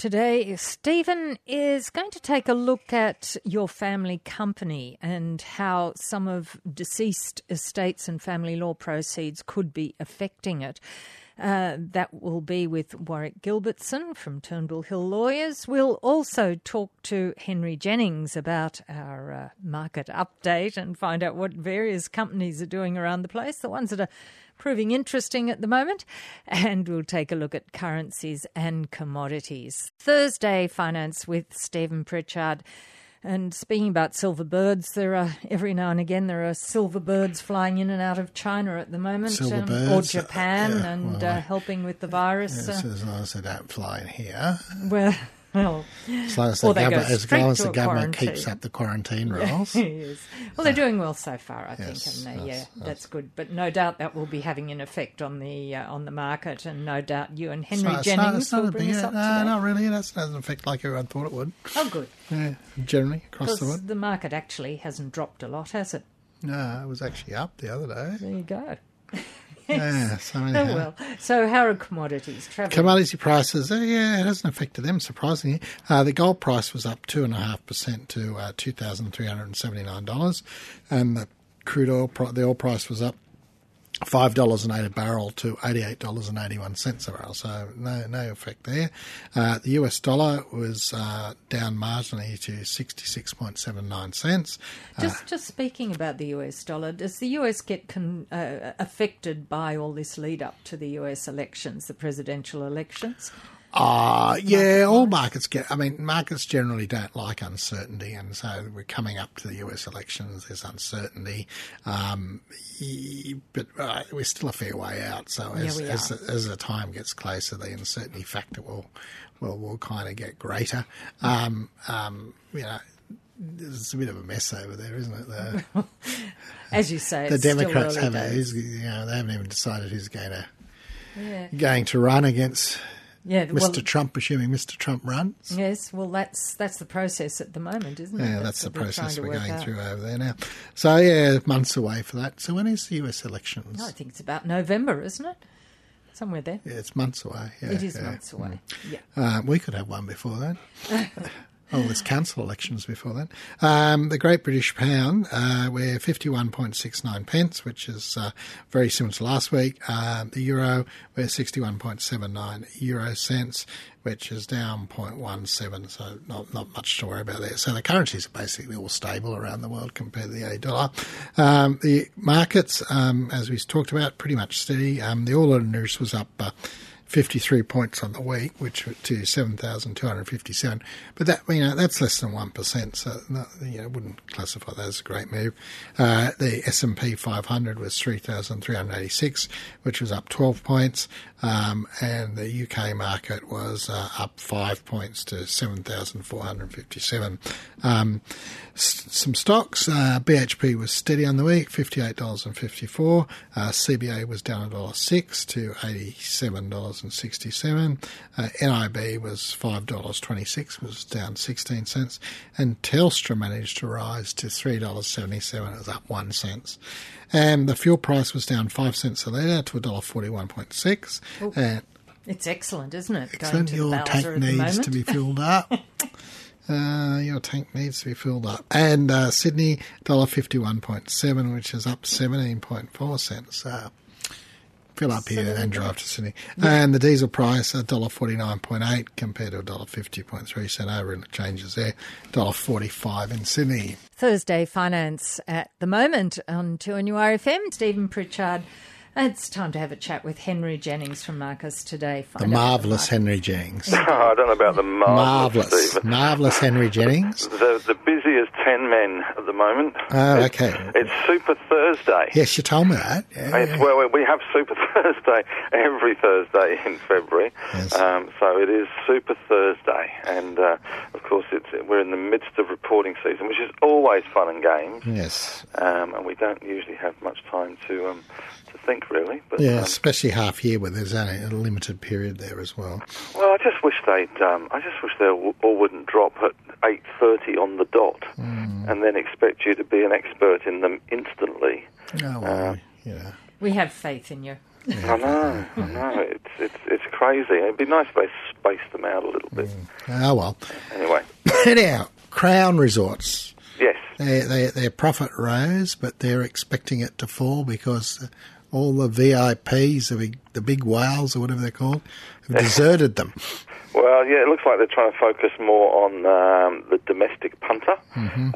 today, Stephen is going to take a look at your family company and how some of deceased estates and family law proceeds could be affecting it. Uh, that will be with Warwick Gilbertson from Turnbull Hill Lawyers. We'll also talk to Henry Jennings about our uh, market update and find out what various companies are doing around the place, the ones that are proving interesting at the moment. And we'll take a look at currencies and commodities. Thursday Finance with Stephen Pritchard. And speaking about silver birds, there are every now and again there are silver birds flying in and out of China at the moment, um, or uh, Japan, yeah, and well, uh, helping with the virus. Yes, uh, as long as they don't fly in here. Well, well, as long as the, government, as long as the government keeps up the quarantine rules. yes. Well, they're doing well so far, I yes, think, and yes, yeah, that's good. But no doubt that will be having an effect on the uh, on the market, and no doubt you and Henry it's Jennings not, it's not, will bring us up no, today. not really. That doesn't affect like everyone thought it would. Oh, good. Yeah, generally across the board. the market actually hasn't dropped a lot, has it? No, it was actually up the other day. There you go. Yeah, so Oh well. So how are commodities travelling? Commodity prices, uh, yeah, it hasn't affected them surprisingly. Uh, the gold price was up two and a half percent to uh, two thousand three hundred and seventy nine dollars, and the crude oil, the oil price was up five dollars and eight a barrel to eighty eight dollars and eighty one cents a barrel. So no no effect there. Uh, the US dollar was uh, down marginally to sixty six point seven nine cents. Just just speaking about the US dollar, does the US get con- uh, affected by all this lead up to the US elections, the presidential elections? Uh, yeah, all markets get, I mean, markets generally don't like uncertainty. And so we're coming up to the US elections, there's uncertainty. Um, but uh, we're still a fair way out. So as, yeah, as, as, the time gets closer, the uncertainty factor will, will, will kind of get greater. Um, um, you know, it's a bit of a mess over there, isn't it? The, as you say, the Democrats have, you know, they haven't even decided who's going to, yeah. going to run against yeah, Mr. Well, Trump, assuming Mr. Trump runs. Yes, well, that's that's the process at the moment, isn't it? Yeah, that's, that's the process we're going out. through over there now. So yeah, months away for that. So when is the US elections? No, I think it's about November, isn't it? Somewhere there. Yeah, it's months away. Yeah, it is yeah. months away. Mm. Yeah, uh, we could have one before then. Oh, there's council elections before that. Um, the Great British Pound, uh, we're 51.69 pence, which is uh, very similar to last week. Uh, the Euro, we're 61.79 Euro cents, which is down 0.17, so not, not much to worry about there. So the currencies are basically all stable around the world compared to the A dollar. Um, the markets, um, as we talked about, pretty much steady. Um, the All Ordinaries was up uh, 53 points on the week, which to 7,257. But that, you know, that's less than 1%, so not, you know, wouldn't classify that as a great move. Uh, the S&P 500 was 3,386, which was up 12 points, um, and the UK market was uh, up 5 points to 7,457. Um, s- some stocks, uh, BHP was steady on the week, $58.54. Uh, CBA was down $1.06 to $87 and sixty-seven. Uh, NIB was five dollars twenty-six, was down sixteen cents, and Telstra managed to rise to three dollars seventy-seven. It was up one cent, and the fuel price was down five cents a litre to a dollar forty-one point six. And it's excellent, isn't it? Excellent. Your tank needs to be filled up. Uh, your tank needs to be filled up. And uh, Sydney, $1.51.7, which is up 17.4 cents. Uh, fill up here and drive to Sydney. Yeah. And the diesel price, $1.49.8 compared to $1.50.3. So no real changes there. $1.45 in Sydney. Thursday Finance at the moment on 2NURFM. Stephen Pritchard it's time to have a chat with Henry Jennings from Marcus Today. Find the marvellous Henry Jennings. I don't know about the marvellous. Marvellous, marvellous Henry Jennings. The, the busiest 10 men at the moment. Oh, it's, okay. It's Super Thursday. Yes, you told me that. Yeah. It's, well, we have Super Thursday every Thursday in February. Yes. Um, so it is Super Thursday. And, uh, of course, it's, we're in the midst of reporting season, which is always fun and games. Yes. Um, and we don't usually have much time to... Um, to think, really. But, yeah, um, especially half year where there's only a limited period there as well. Well, I just wish they'd. Um, I just wish they all wouldn't drop at eight thirty on the dot, mm. and then expect you to be an expert in them instantly. Oh, well, uh, yeah. We have faith in you. I know, I know. It's it's it's crazy. It'd be nice if they spaced them out a little bit. Oh well. Anyway, Anyhow, Crown Resorts. yes, Their, their, their profit rose, but they're expecting it to fall because all the VIPs, the big, the big whales or whatever they're called, have deserted them. Well, yeah, it looks like they're trying to focus more on um, the domestic punter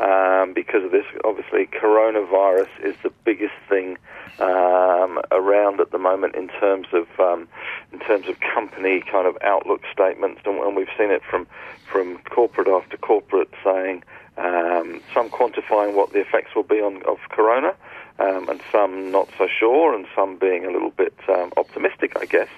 um, because of this. Obviously, coronavirus is the biggest thing um, around at the moment in terms of um, in terms of company kind of outlook statements, and, and we've seen it from from corporate after corporate saying um, some quantifying what the effects will be on of corona. Um, and some not so sure, and some being a little bit um, optimistic, I guess,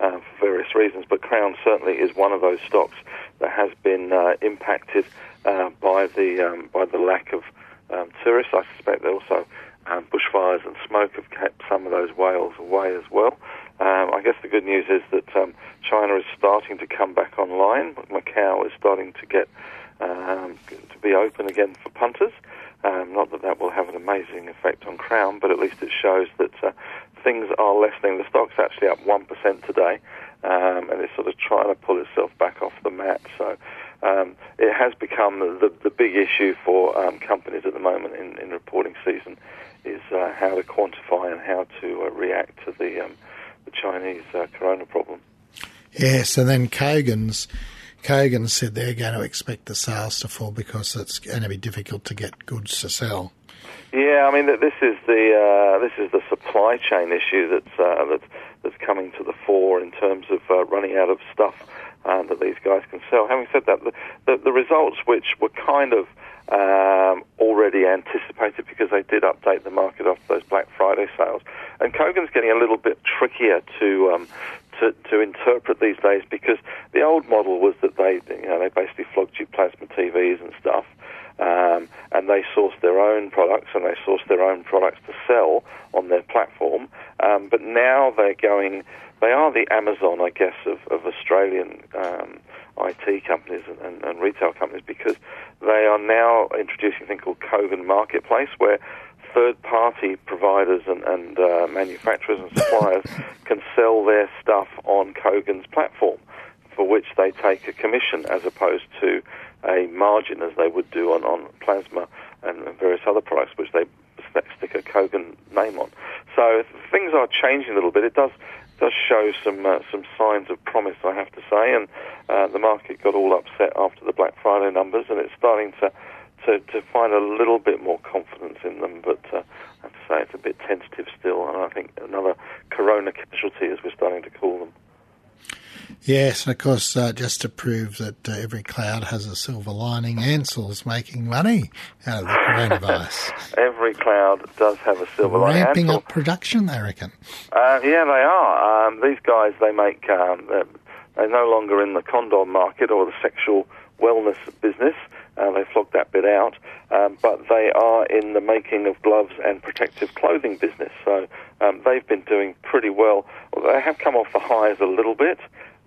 uh, for various reasons. But Crown certainly is one of those stocks that has been uh, impacted uh, by the um, by the lack of um, tourists. I suspect that also um, bushfires and smoke have kept some of those whales away as well. Um, I guess the good news is that China is starting to come back online. Macau is starting to get to be open again for punters. Um, not that that will have an amazing effect on Crown, but at least it shows that uh, things are lessening. The stock's actually up 1% today, um, and it's sort of trying to pull itself back off the mat. So um, it has become the, the big issue for um, companies at the moment in, in reporting season is uh, how to quantify and how to uh, react to the, um, the Chinese uh, corona problem. Yes, and then Kogan's. Kogan said they're going to expect the sales to fall because it's going to be difficult to get goods to sell. Yeah, I mean this is the uh, this is the supply chain issue that's uh, that's that's coming to the fore in terms of uh, running out of stuff uh, that these guys can sell. Having said that, the, the, the results which were kind of um, already anticipated because they did update the market after those Black Friday sales, and Kogan's getting a little bit trickier to. Um, to, to interpret these days because the old model was that they you know they basically flogged you plasma TVs and stuff um, and they sourced their own products and they sourced their own products to sell on their platform. Um, but now they're going, they are the Amazon, I guess, of, of Australian um, IT companies and, and, and retail companies because they are now introducing a thing called Kogan Marketplace where third party providers and, and uh, manufacturers and suppliers can sell their stuff on Kogan's platform for which they take a commission as opposed to a margin as they would do on, on plasma and various other products which they stick a Kogan name on. So things are changing a little bit. It does does show some uh, some signs of promise, I have to say, and uh, the market got all upset after the Black Friday numbers, and it's starting to to, to find a little bit more confidence in them. But uh, I have to say it's a bit tentative still, and I think another corona casualty, as we're starting to call them. Yes, and of course, uh, just to prove that uh, every cloud has a silver lining, Ansell's making money out of the coronavirus. every cloud does have a silver lining. Ramping up production, they reckon. Uh, yeah, they are. Um, these guys, they make, um, they're, they're no longer in the condom market or the sexual wellness business. Uh, they flogged that bit out. Um, but they are in the making of gloves and protective clothing business. So um, they've been doing pretty well. They have come off the highs a little bit.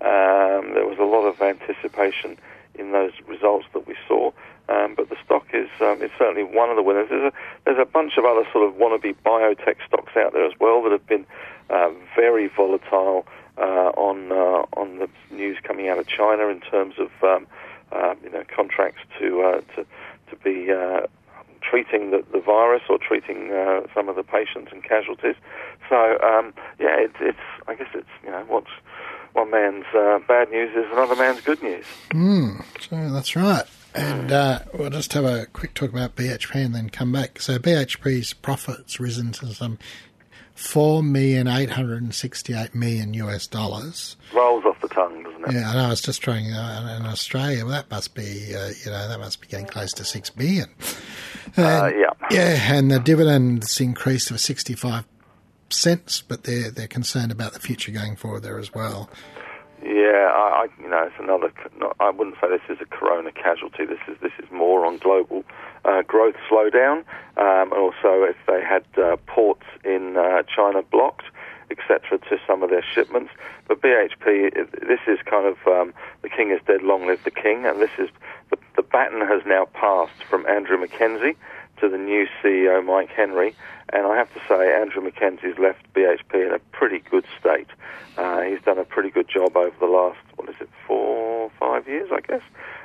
Um, there was a lot of anticipation in those results that we saw. Um, but the stock is um, is certainly one of the winners. There's a, there's a bunch of other sort of wannabe biotech stocks out there as well that have been uh, very volatile uh, on uh, on the news coming out of China in terms of um, you know contracts to uh, to to be uh, treating the, the virus or treating uh, some of the patients and casualties. So um, yeah, it, it's I guess it's you know what's one man's uh, bad news is another man's good news. Mm, so that's right. And uh, we'll just have a quick talk about BHP and then come back. So BHP's profits risen to some four million eight hundred and sixty-eight million US dollars. Off the tongue, doesn't it? Yeah, I know. I was just trying uh, in Australia. Well, that must be, uh, you know, that must be getting close to six billion. Uh, yeah. yeah, and the dividends increased to sixty-five cents, but they're they're concerned about the future going forward there as well. Yeah, I, I you know it's another. Not, I wouldn't say this is a corona casualty. This is this is more on global uh, growth slowdown, um, and also if they had uh, ports in uh, China blocked, etc., to some of their shipments. But BHP, this is kind of um, the king is dead, long live the king, and this is the, the baton has now passed from Andrew Mackenzie to the new CEO, Mike Henry. And I have to say, Andrew Mackenzie's left BHP in a pretty good state. Uh, he's done a pretty good job over the last, what is it, four, five years, I guess.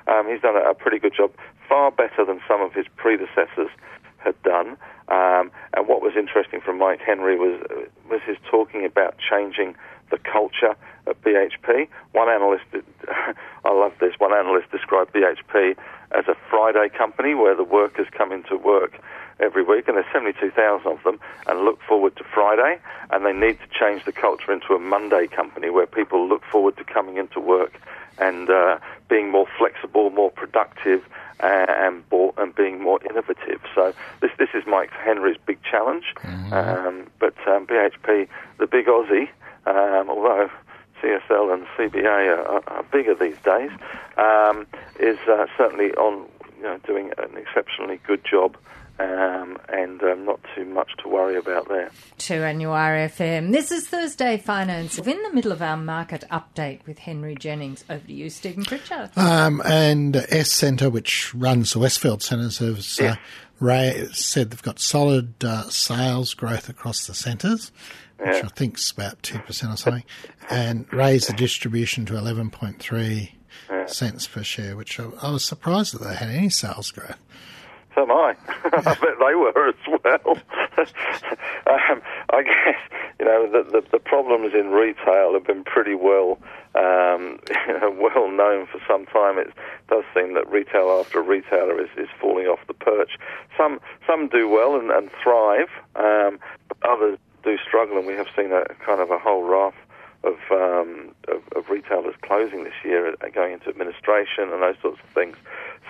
Um, he's done a, a pretty good job, far better than some of his predecessors had done. Um, and what was interesting from Mike Henry was was his talking about changing the culture at BHP. One analyst, did, I love this. One analyst described BHP as a Friday company where the workers come into work every week, and there's 72,000 of them, and look forward to Friday. And they need to change the culture into a Monday company where people look forward to coming into work and uh, being more flexible, more productive, uh, and, and being more innovative. So this this is Mike Henry's big challenge. Mm-hmm. Um, but um, BHP, the big Aussie, um, although CSL and CBA are, are bigger these days, um, is uh, certainly on you know, doing an exceptionally good job um, and um, not too much to worry about there. 2NURFM. This is Thursday Finance. We're in the middle of our market update with Henry Jennings. Over to you, Stephen Pritchard. Um, and Scentre, which runs the Westfield Centres, has uh, Ray said they've got solid uh, sales growth across the centres. Yeah. Which I think is about 2% or something, and raised the distribution to 11.3 yeah. cents per share, which I, I was surprised that they had any sales growth. So am I. I bet they were as well. um, I guess you know the, the, the problems in retail have been pretty well um, well known for some time. It does seem that retail after retailer is, is falling off the perch. Some some do well and, and thrive, um, but others do struggle, and we have seen a kind of a whole raft of, um, of, of retailers closing this year, uh, going into administration and those sorts of things.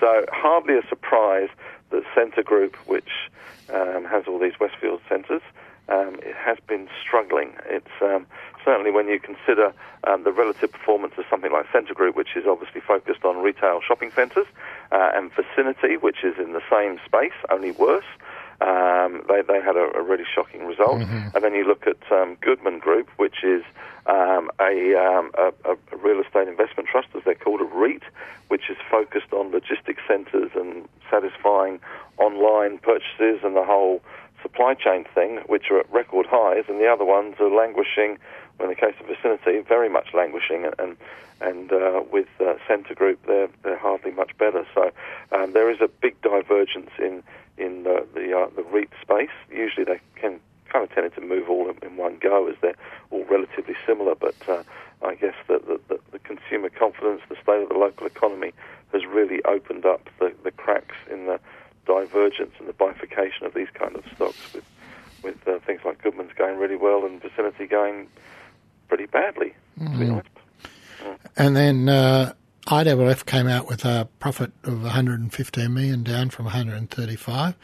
So hardly a surprise that Scentre Group, which um, has all these Westfield centres, um, it has been struggling. It's um, certainly when you consider um, the relative performance of something like Scentre Group, which is obviously focused on retail shopping centres, uh, and Vicinity, which is in the same space, only worse. Um, they, they had a, a, really shocking result. Mm-hmm. And then you look at um, Goodman Group, which is um, a, um, a, a, real estate investment trust, as they're called, a REIT, which is focused on logistics centres and satisfying online purchases and the whole supply chain thing, which are at record highs, and the other ones are languishing. In the case of Vicinity, very much languishing, and and uh, with uh, Scentre Group, they're they're hardly much better. So um, there is a big divergence in in the the, uh, the REIT space. Usually they can kind of tended to move all in, in one go as they're all relatively similar. But uh, I guess that the, the, the, consumer confidence, the state of the local economy, has really opened up the, the cracks in the divergence and the bifurcation of these kind of stocks, with with uh, things like Goodman's going really well and Vicinity going pretty badly. Mm. To be mm. honest. Mm. And then. Uh IOOF came out with a profit of 115 million, down from 135.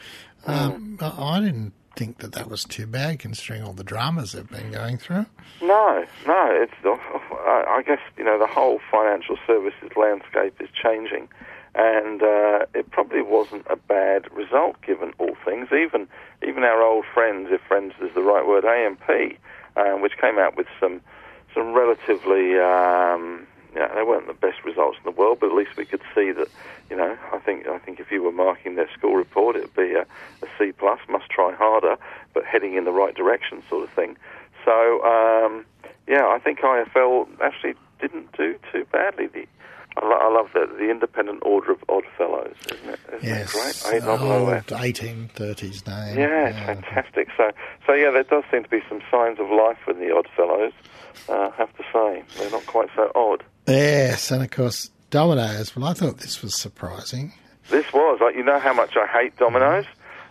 Mm. Um, I didn't think that that was too bad, considering all the dramas they've been going through. No, no. It's I guess you know the whole financial services landscape is changing, and uh, it probably wasn't a bad result given all things. Even even our old friends, if friends is the right word, AMP, um, which came out with some some relatively um, you know, they weren't the best results in the world, but at least we could see that, you know, I think I think if you were marking their school report, it would be a, a C plus, must try harder, but heading in the right direction, sort of thing. So, um, yeah, I think IOOF actually didn't do too badly. The, I, lo- I love that the Independent Order of Odd Fellows, isn't it? Isn't yes, great? old 1830s name. Yeah, yeah. fantastic. So, so yeah, there does seem to be some signs of life in the Odd Fellows. Uh, I have to say, they're not quite so odd. Yes, and of course Domino's. Well, I thought this was surprising. This was. Like, you know how much I hate Domino's,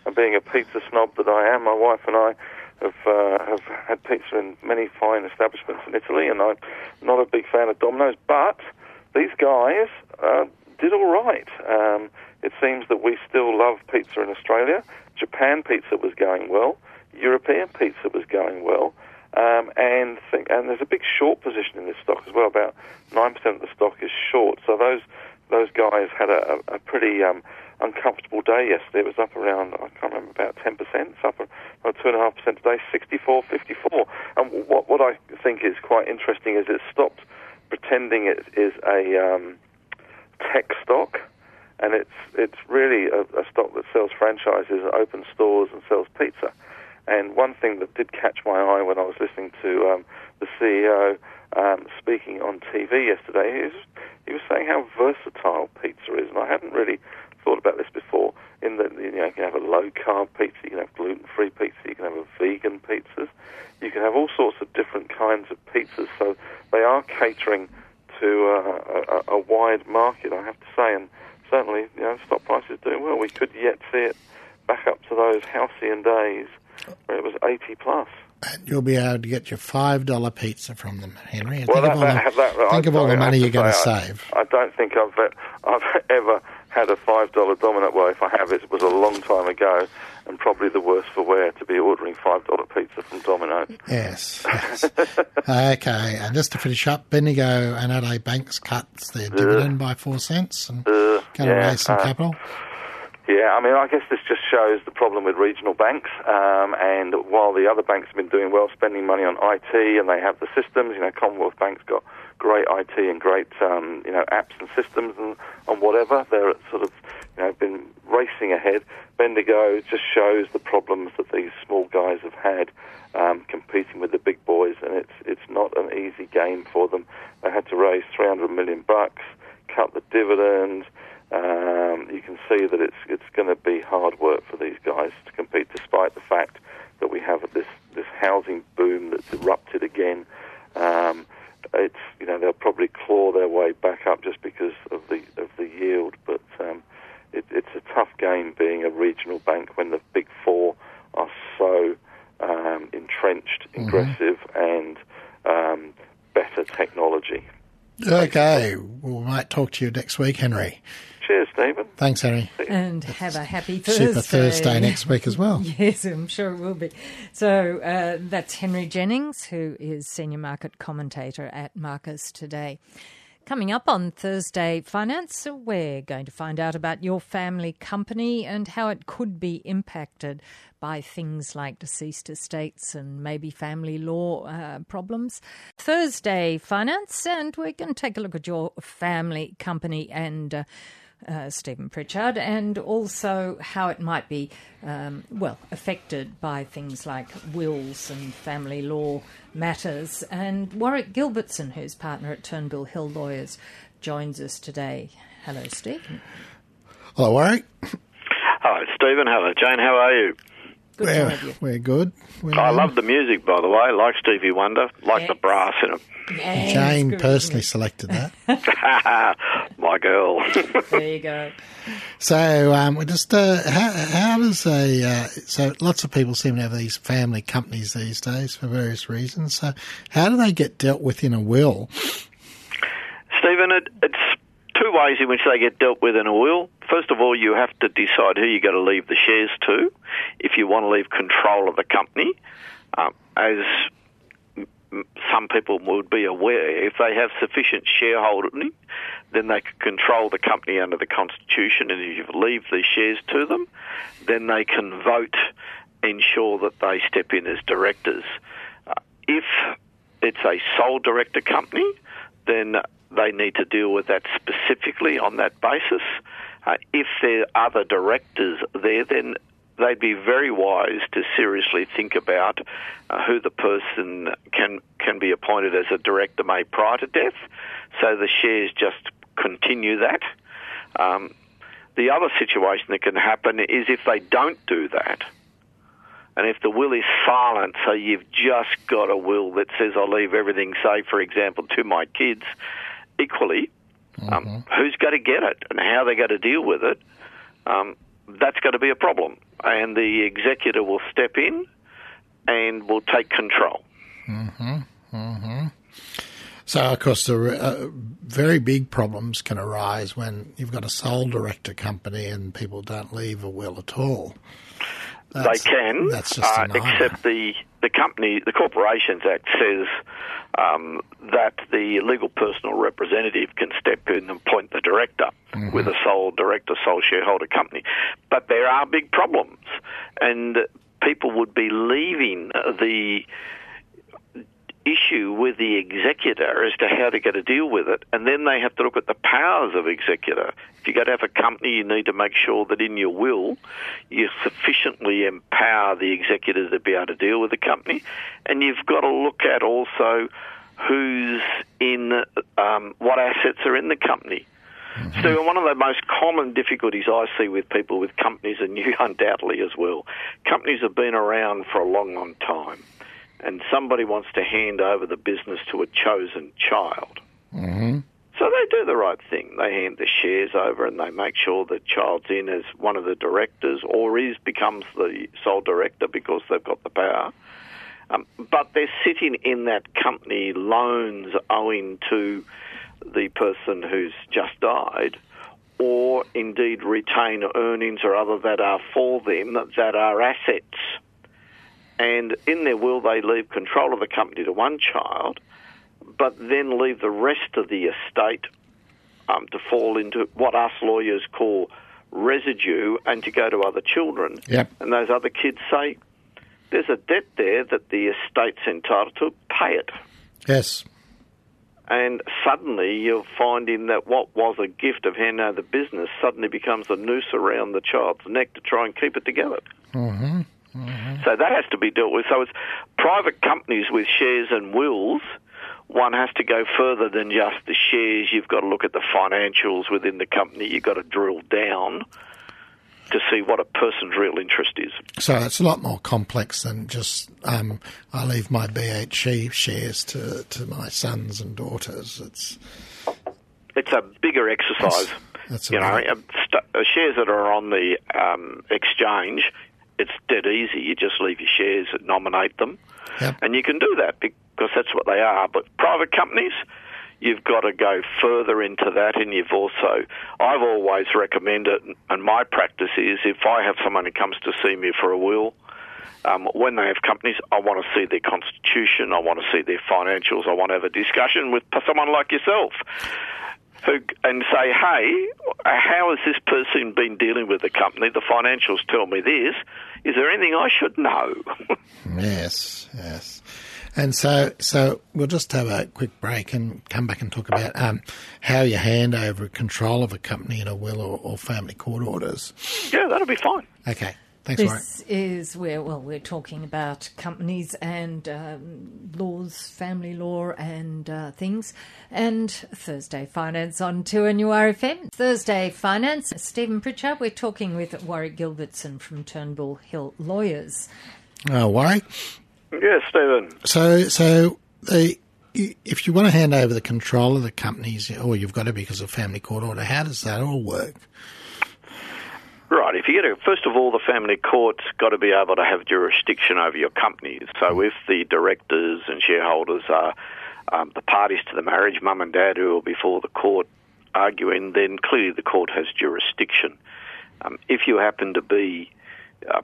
and being a pizza snob that I am, my wife and I have uh, have had pizza in many fine establishments in Italy, and I'm not a big fan of Domino's. But these guys uh, did all right. Um, it seems that we still love pizza in Australia. Japan pizza was going well. European pizza was going well. Um, and think, and there's a big short position in this stock as well. About nine percent of the stock is short. So those those guys had a, a pretty um, uncomfortable day yesterday. It was up around I can't remember about ten percent. It's up about two and a half percent today, 64.54. And what what I think is quite interesting is it stopped pretending it is a um, tech stock and it's it's really a, a stock that sells franchises, opens stores, and sells pizza. And one thing that did catch my eye when I was listening to um, the CEO um, speaking on TV yesterday, was, he was saying how versatile pizza is, and I hadn't really thought about this before. In that you know you can have a low carb pizza, you can have gluten free pizza, you can have a vegan pizzas, you can have all sorts of different kinds of pizzas. So they are catering to uh, a, a wide market, I have to say, and certainly you know stock prices doing well. We could yet see it back up to those halcyon days it was eighty plus. And you'll be able to get your five dollar pizza from them, Henry. Well, think that- of all that- the, that- think I- of all I the money you're going to say, I- save. I don't think I've I've ever had a five dollar Domino. Well, if I have, it was a long time ago, and probably the worst for wear to be ordering five dollar pizza from Domino's. Yes, yes. okay, and just to finish up, Bendigo and Adelaide Banks cuts their dividend by four cents and Uh, going to raise some uh, capital. Yeah, I mean, I guess this just shows the problem with regional banks. Um, and while the other banks have been doing well, spending money on IT, and they have the systems, you know, Commonwealth Bank's got great IT and great, um, you know, apps and systems and, and whatever. They're sort of, you know, been racing ahead. Bendigo just shows the problems that these small guys have had um, competing with the big boys, and it's it's not an easy game for them. They had to raise 300 million bucks, cut the dividend. Um, you can see that it's it's going to be hard work for these guys to compete, despite the fact that we have this this housing boom that's erupted again. Um, it's you know they'll probably claw their way back up just because of the of the yield, but um, it, it's a tough game being a regional bank when the big four are so um, entrenched, aggressive, and um, better technology. Okay, we might talk to you next week, Henry. Thanks, Henry. And have a happy Thursday. Super Thursday next week as well. Yes, I'm sure it will be. So uh, that's Henry Jennings, who is senior market commentator at Marcus Today. Coming up on Thursday Finance, we're going to find out about your family company and how it could be impacted by things like deceased estates and maybe family law uh, problems. Thursday Finance, and we're going to take a look at your family company and. Uh, uh, Stephen Pritchard, and also how it might be, um, well, affected by things like wills and family law matters. And Warwick Gilbertson, who's partner at Turnbull Hill Lawyers, joins us today. Hello, Stephen. Hello, Warwick. Hello, Stephen. Hello, Jane. How are you? Good to We're, have you. we're good. We're, I love the music, by the way. Like Stevie Wonder, like the brass in it. Yes, Jane personally selected that. My girl. There you go. So, um, we just uh, how, how does a uh, so lots of people seem to have these family companies these days for various reasons. So, how do they get dealt with in a will? Stephen, it, it's two ways in which they get dealt with in a will. First of all, you have to decide who you're going to leave the shares to if you want to leave control of the company. Um, as m- some people would be aware, if they have sufficient shareholding, then they can control the company under the Constitution, and if you leave the shares to them, then they can vote, ensure that they step in as directors. Uh, if it's a sole director company, then they need to deal with that specifically on that basis. Uh, if there are other directors there, then they'd be very wise to seriously think about uh, who the person can can be appointed as a director made prior to death, so the shares just continue that. Um, the other situation that can happen is if they don't do that, and if the will is silent, so you've just got a will that says I'll leave everything, say for example, to my kids, equally, um, who's going to get it and how they're going to deal with it, um, that's going to be a problem. And the executor will step in and will take control. So, of course, the uh, very big problems can arise when you've got a sole director company and people don't leave a will at all. That's- they can, uh, except the the company, the Corporations Act says um, that the legal personal representative can step in and appoint the director Mm-hmm. with a sole director, sole shareholder company. But there are big problems, and people would be leaving the issue with the executor as to how to get a deal with it, and then they have to look at the powers of executor. If you're going to have a company, you need to make sure that in your will you sufficiently empower the executor to be able to deal with the company, and you've got to look at also who's in um, what assets are in the company. Mm-hmm. So one of the most common difficulties I see with people with companies, and you undoubtedly as well, companies have been around for a long, long time, and somebody wants to hand over the business to a chosen child. Mm-hmm. So they do the right thing. They hand the shares over and they make sure the child's in as one of the directors or is becomes the sole director because they've got the power. Um, but they're sitting in that company loans owing to the person who's just died, or indeed retain earnings or other that are for them that are assets. And in their will, they leave control of the company to one child, but then leave the rest of the estate um, to fall into what us lawyers call residue and to go to other children. Yep. And those other kids say, there's a debt there that the estate's entitled to, pay it. Yes. And suddenly you're finding that what was a gift of hand over the business suddenly becomes a noose around the child's neck to try and keep it together. Mm-hmm. Mm-hmm. So that has to be dealt with. So it's private companies with shares and wills. One has to go further than just the shares. You've got to look at the financials within the company. You've got to drill down to see what a person's real interest is. So it's a lot more complex than just um, I leave my BHP shares to, to my sons and daughters. It's it's a bigger exercise. That's, that's you know, st- uh, shares that are on the um, exchange, it's dead easy. You just leave your shares, and nominate them, yep. and you can do that because that's what they are. But private companies you've got to go further into that, and you've also, I've always recommended, and my practice is if I have someone who comes to see me for a will, um, when they have companies, I want to see their constitution, I want to see their financials, I want to have a discussion with someone like yourself. Who, and say, hey, how has this person been dealing with the company? The financials tell me this. Is there anything I should know? yes, yes. And so, so we'll just have a quick break and come back and talk about um, how you hand over control of a company in a will or, or family court orders. Yeah, that'll be fine. Okay. Thanks, this is where, well, we're talking about companies and um, laws, family law, and uh, things. And Thursday Finance on 2NURFM. Thursday Finance, Stephen Pritchard. We're talking with Warwick Gilbertson from Turnbull Hill Lawyers. Oh, Warwick. Yes, Stephen. So, so the, if you want to hand over the control of the companies, or you've got to because of family court order, how does that all work? Right. If you get it, first of all, the family court's got to be able to have jurisdiction over your companies. So if the directors and shareholders are um, the parties to the marriage, mum and dad, who are before the court arguing, then clearly the court has jurisdiction. Um, if you happen to be uh,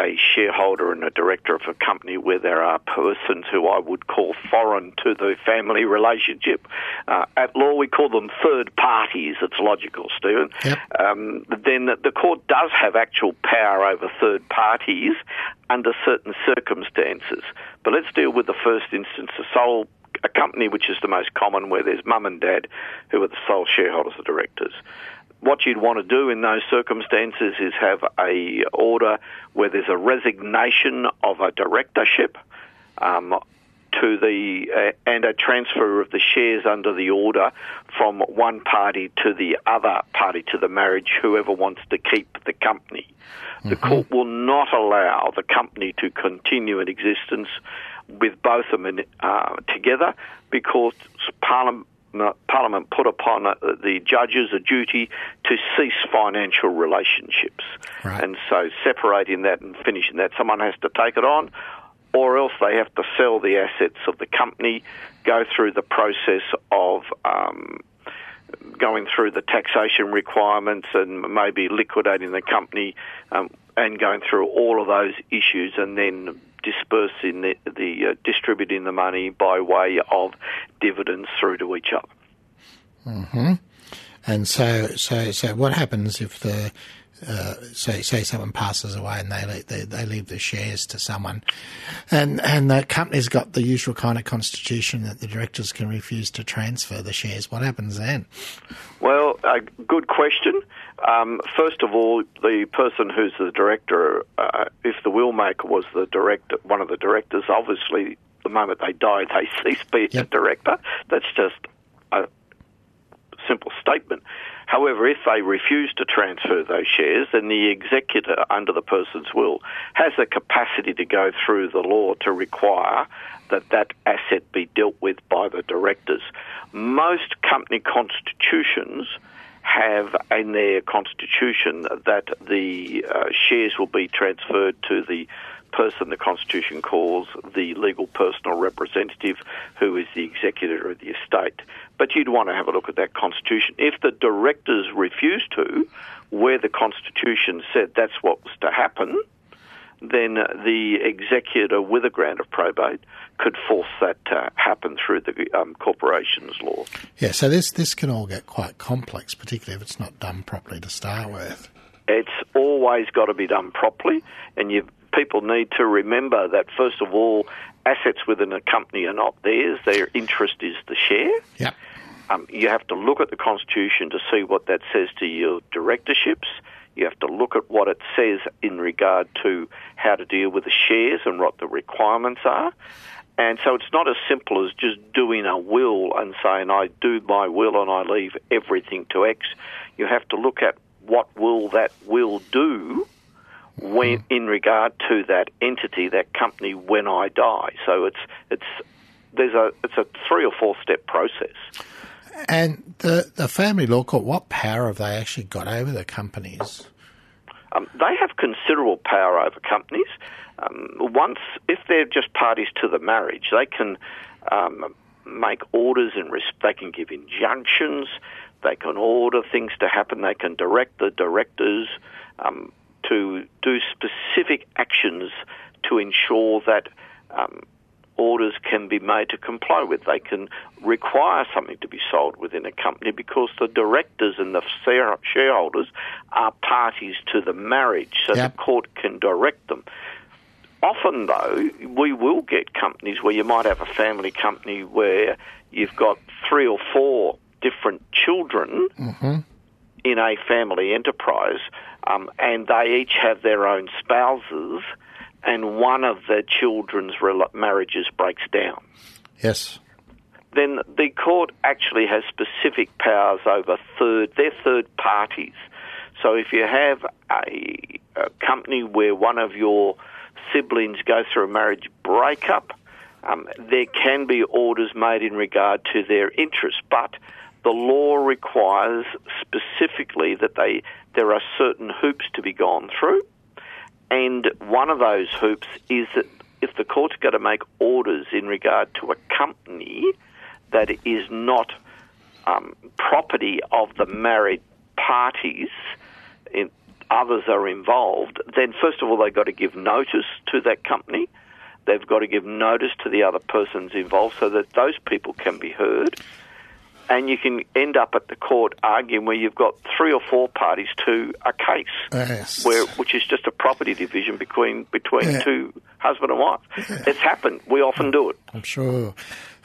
a shareholder and a director of a company where there are persons who I would call foreign to the family relationship. Uh, at law, we call them third parties. It's logical, Stephen. Yep. Um, then the court does have actual power over third parties under certain circumstances. But let's deal with the first instance, the sole a company which is the most common where there's mum and dad who are the sole shareholders or directors what you'd want to do in those circumstances is have a order where there's a resignation of a directorship um, to the uh, and a transfer of the shares under the order from one party to the other party to the marriage, whoever wants to keep the company. Mm-hmm. The court will not allow the company to continue in existence with both of them in, uh, together because Parliament Parliament put upon uh, the judges a duty to cease financial relationships. Right. And so separating that and finishing that, someone has to take it on, or else they have to sell the assets of the company, go through the process of um, going through the taxation requirements and maybe liquidating the company um, and going through all of those issues and then dispersing the, the uh, distributing the money by way of dividends through to each other. Mm-hmm. And so, so, so, what happens if the uh, say say someone passes away and they, leave, they they leave the shares to someone, and and the company's got the usual kind of constitution that the directors can refuse to transfer the shares. What happens then? Well, a good question. Um, first of all, the person who's the director, uh, if the will maker was the director, one of the directors, obviously the moment they die, they cease being Yep. a director. That's just a simple statement. However, if they refuse to transfer those shares, then the executor under the person's will has the capacity to go through the law to require that that asset be dealt with by the directors. Most company constitutions have in their constitution that the uh, shares will be transferred to the person the Constitution calls the legal personal representative, who is the executor of the estate. But you'd want to have a look at that Constitution. If the directors refuse to, where the Constitution said that's what was to happen, then the executor with a grant of probate could force that to happen through the um, corporations law. Yeah, so this this can all get quite complex, particularly if it's not done properly to start with. It's always got to be done properly, and you people need to remember that first of all, assets within a company are not theirs; their interest is the share. Yep. Um, you have to look at the constitution to see what that says to your directorships. You have to look at what it says in regard to how to deal with the shares and what the requirements are. And so it's not as simple as just doing a will and saying, I do my will and I leave everything to X. You have to look at what will that will do when mm-hmm. in regard to that entity, that company, when I die. So it's it's there's a it's a three or four step process. And the the family law court, what power have they actually got over the companies? Um, they have considerable power over companies. Um, once, if they're just parties to the marriage, they can um, make orders and res- they can give injunctions. They can order things to happen. They can direct the directors um, to do specific actions to ensure that um, orders can be made to comply with. They can require something to be sold within a company because the directors and the shareholders are parties to the marriage, so Yep. the court can direct them. Often, though, we will get companies where you might have a family company where you've got three or four different children in a family enterprise, um, and they each have their own spouses, and one of the children's marriages breaks down. Yes. Then the court actually has specific powers over third. They're third parties. So if you have a, a company where one of your siblings goes through a marriage breakup, um, there can be orders made in regard to their interests, but the law requires specifically that they there are certain hoops to be gone through, and one of those hoops is that if the court's going to make orders in regard to a company that is not um, property of the married parties, in, others are involved, then first of all they've got to give notice to that company. They've got to give notice to the other persons involved so that those people can be heard. And you can end up at the court arguing where you've got three or four parties to a case, Yes. where which is just a property division between between Yeah. two husband and wife. It's happened. We often do it. I'm sure.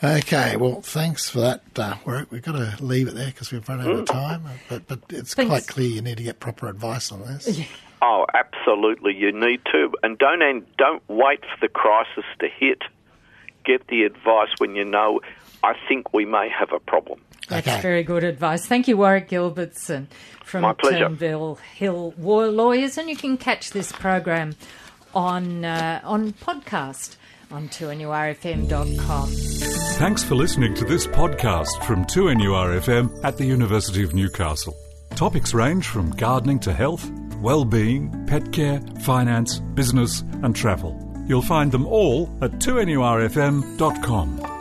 Okay, well, thanks for that uh, work. We've got to leave it there because we've run out of time. But but it's Thanks. quite clear you need to get proper advice on this. Oh, absolutely. You need to, and don't and don't wait for the crisis to hit. Get the advice when you know. I think we may have a problem. That's Okay. very good advice. Thank you, Warwick Gilbertson from My pleasure. Turnbull Hill War Lawyers, and you can catch this program on uh, on podcast on 2NURFM.com. Thanks for listening to this podcast from 2NURFM at the University of Newcastle. Topics range from gardening to health, well-being, pet care, finance, business and travel. You'll find them all at 2NURFM.com.